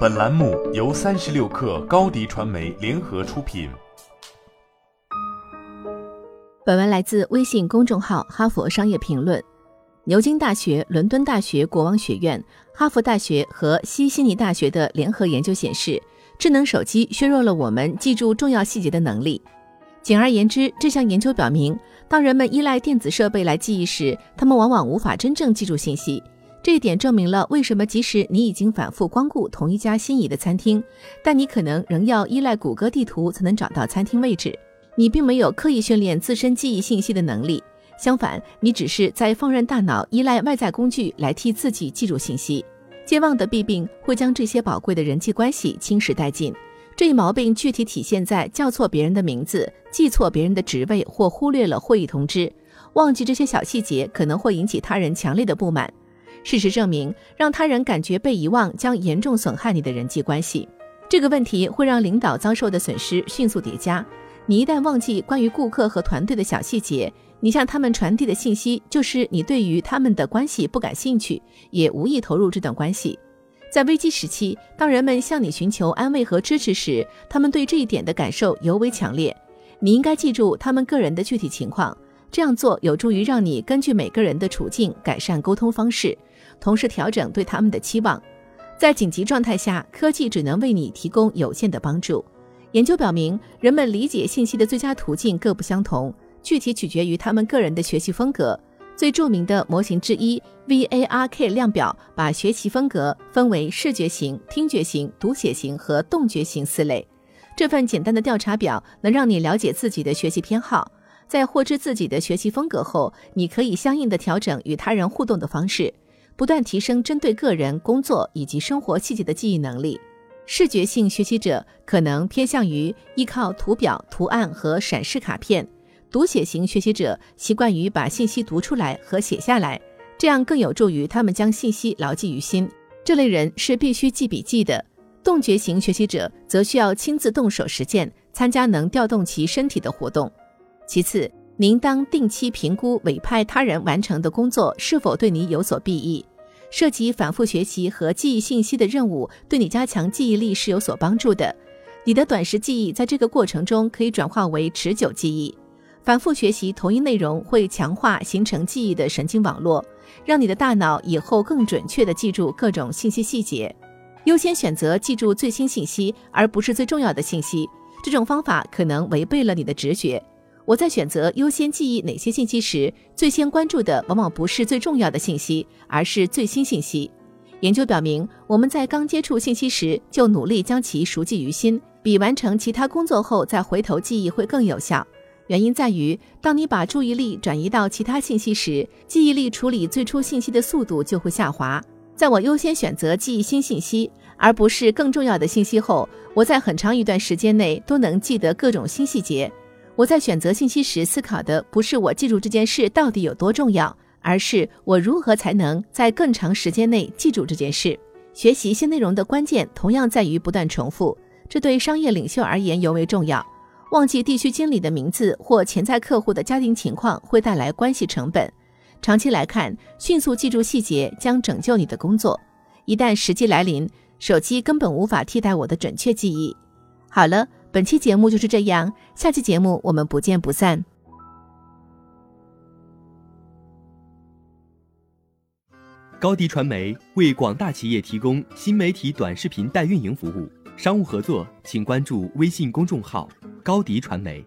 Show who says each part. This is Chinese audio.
Speaker 1: 本栏目由三十六氪高低传媒联合出品。
Speaker 2: 本文来自微信公众号《哈佛商业评论》。牛津大学、伦敦大学国王学院、哈佛大学和西悉尼大学的联合研究显示，智能手机削弱了我们记住重要细节的能力。简而言之，这项研究表明，当人们依赖电子设备来记忆时，他们往往无法真正记住信息。这一点证明了为什么即使你已经反复光顾同一家心仪的餐厅，但你可能仍要依赖谷歌地图才能找到餐厅位置。你并没有刻意训练自身记忆信息的能力，相反，你只是在放任大脑依赖外在工具来替自己记住信息。健忘的弊病会将这些宝贵的人际关系侵蚀殆尽。这一毛病具体体现在叫错别人的名字、记错别人的职位或忽略了会议通知。忘记这些小细节可能会引起他人强烈的不满。事实证明，让他人感觉被遗忘将严重损害你的人际关系。这个问题会让领导遭受的损失迅速叠加。你一旦忘记关于顾客和团队的小细节，你向他们传递的信息就是你对于他们的关系不感兴趣，也无意投入这段关系。在危机时期，当人们向你寻求安慰和支持时，他们对这一点的感受尤为强烈。你应该记住他们个人的具体情况，这样做有助于让你根据每个人的处境改善沟通方式。同时调整对他们的期望，在紧急状态下，科技只能为你提供有限的帮助。研究表明，人们理解信息的最佳途径各不相同，具体取决于他们个人的学习风格。最著名的模型之一 VARK 量表把学习风格分为视觉型、听觉型、读写型和动觉型四类。这份简单的调查表能让你了解自己的学习偏好，在获知自己的学习风格后，你可以相应的调整与他人互动的方式。不断提升针对个人、工作以及生活细节的记忆能力。视觉性学习者可能偏向于依靠图表、图案和闪示卡片；读写型学习者习惯于把信息读出来和写下来，这样更有助于他们将信息牢记于心。这类人是必须记笔记的。动觉型学习者则需要亲自动手实践，参加能调动其身体的活动。其次，您当定期评估委派他人完成的工作是否对你有所裨益。涉及反复学习和记忆信息的任务，对你加强记忆力是有所帮助的。你的短时记忆在这个过程中可以转化为持久记忆。反复学习同一内容会强化形成记忆的神经网络，让你的大脑以后更准确地记住各种信息细节。优先选择记住最新信息，而不是最重要的信息。这种方法可能违背了你的直觉。我在选择优先记忆哪些信息时，最先关注的往往不是最重要的信息，而是最新信息。研究表明，我们在刚接触信息时就努力将其熟记于心，比完成其他工作后再回头记忆会更有效。原因在于，当你把注意力转移到其他信息时，记忆力处理最初信息的速度就会下滑。在我优先选择记忆新信息，而不是更重要的信息后，我在很长一段时间内都能记得各种新细节。我在选择信息时思考的不是我记住这件事到底有多重要，而是我如何才能在更长时间内记住这件事。学习新内容的关键同样在于不断重复，这对商业领袖而言尤为重要。忘记地区经理的名字或潜在客户的家庭情况会带来关系成本。长期来看，迅速记住细节将拯救你的工作。一旦时机来临，手机根本无法替代我的准确记忆。好了。本期节目就是这样，下期节目我们不见不散。
Speaker 3: 高迪传媒为广大企业提供新媒体短视频代运营服务，商务合作请关注微信公众号高迪传媒。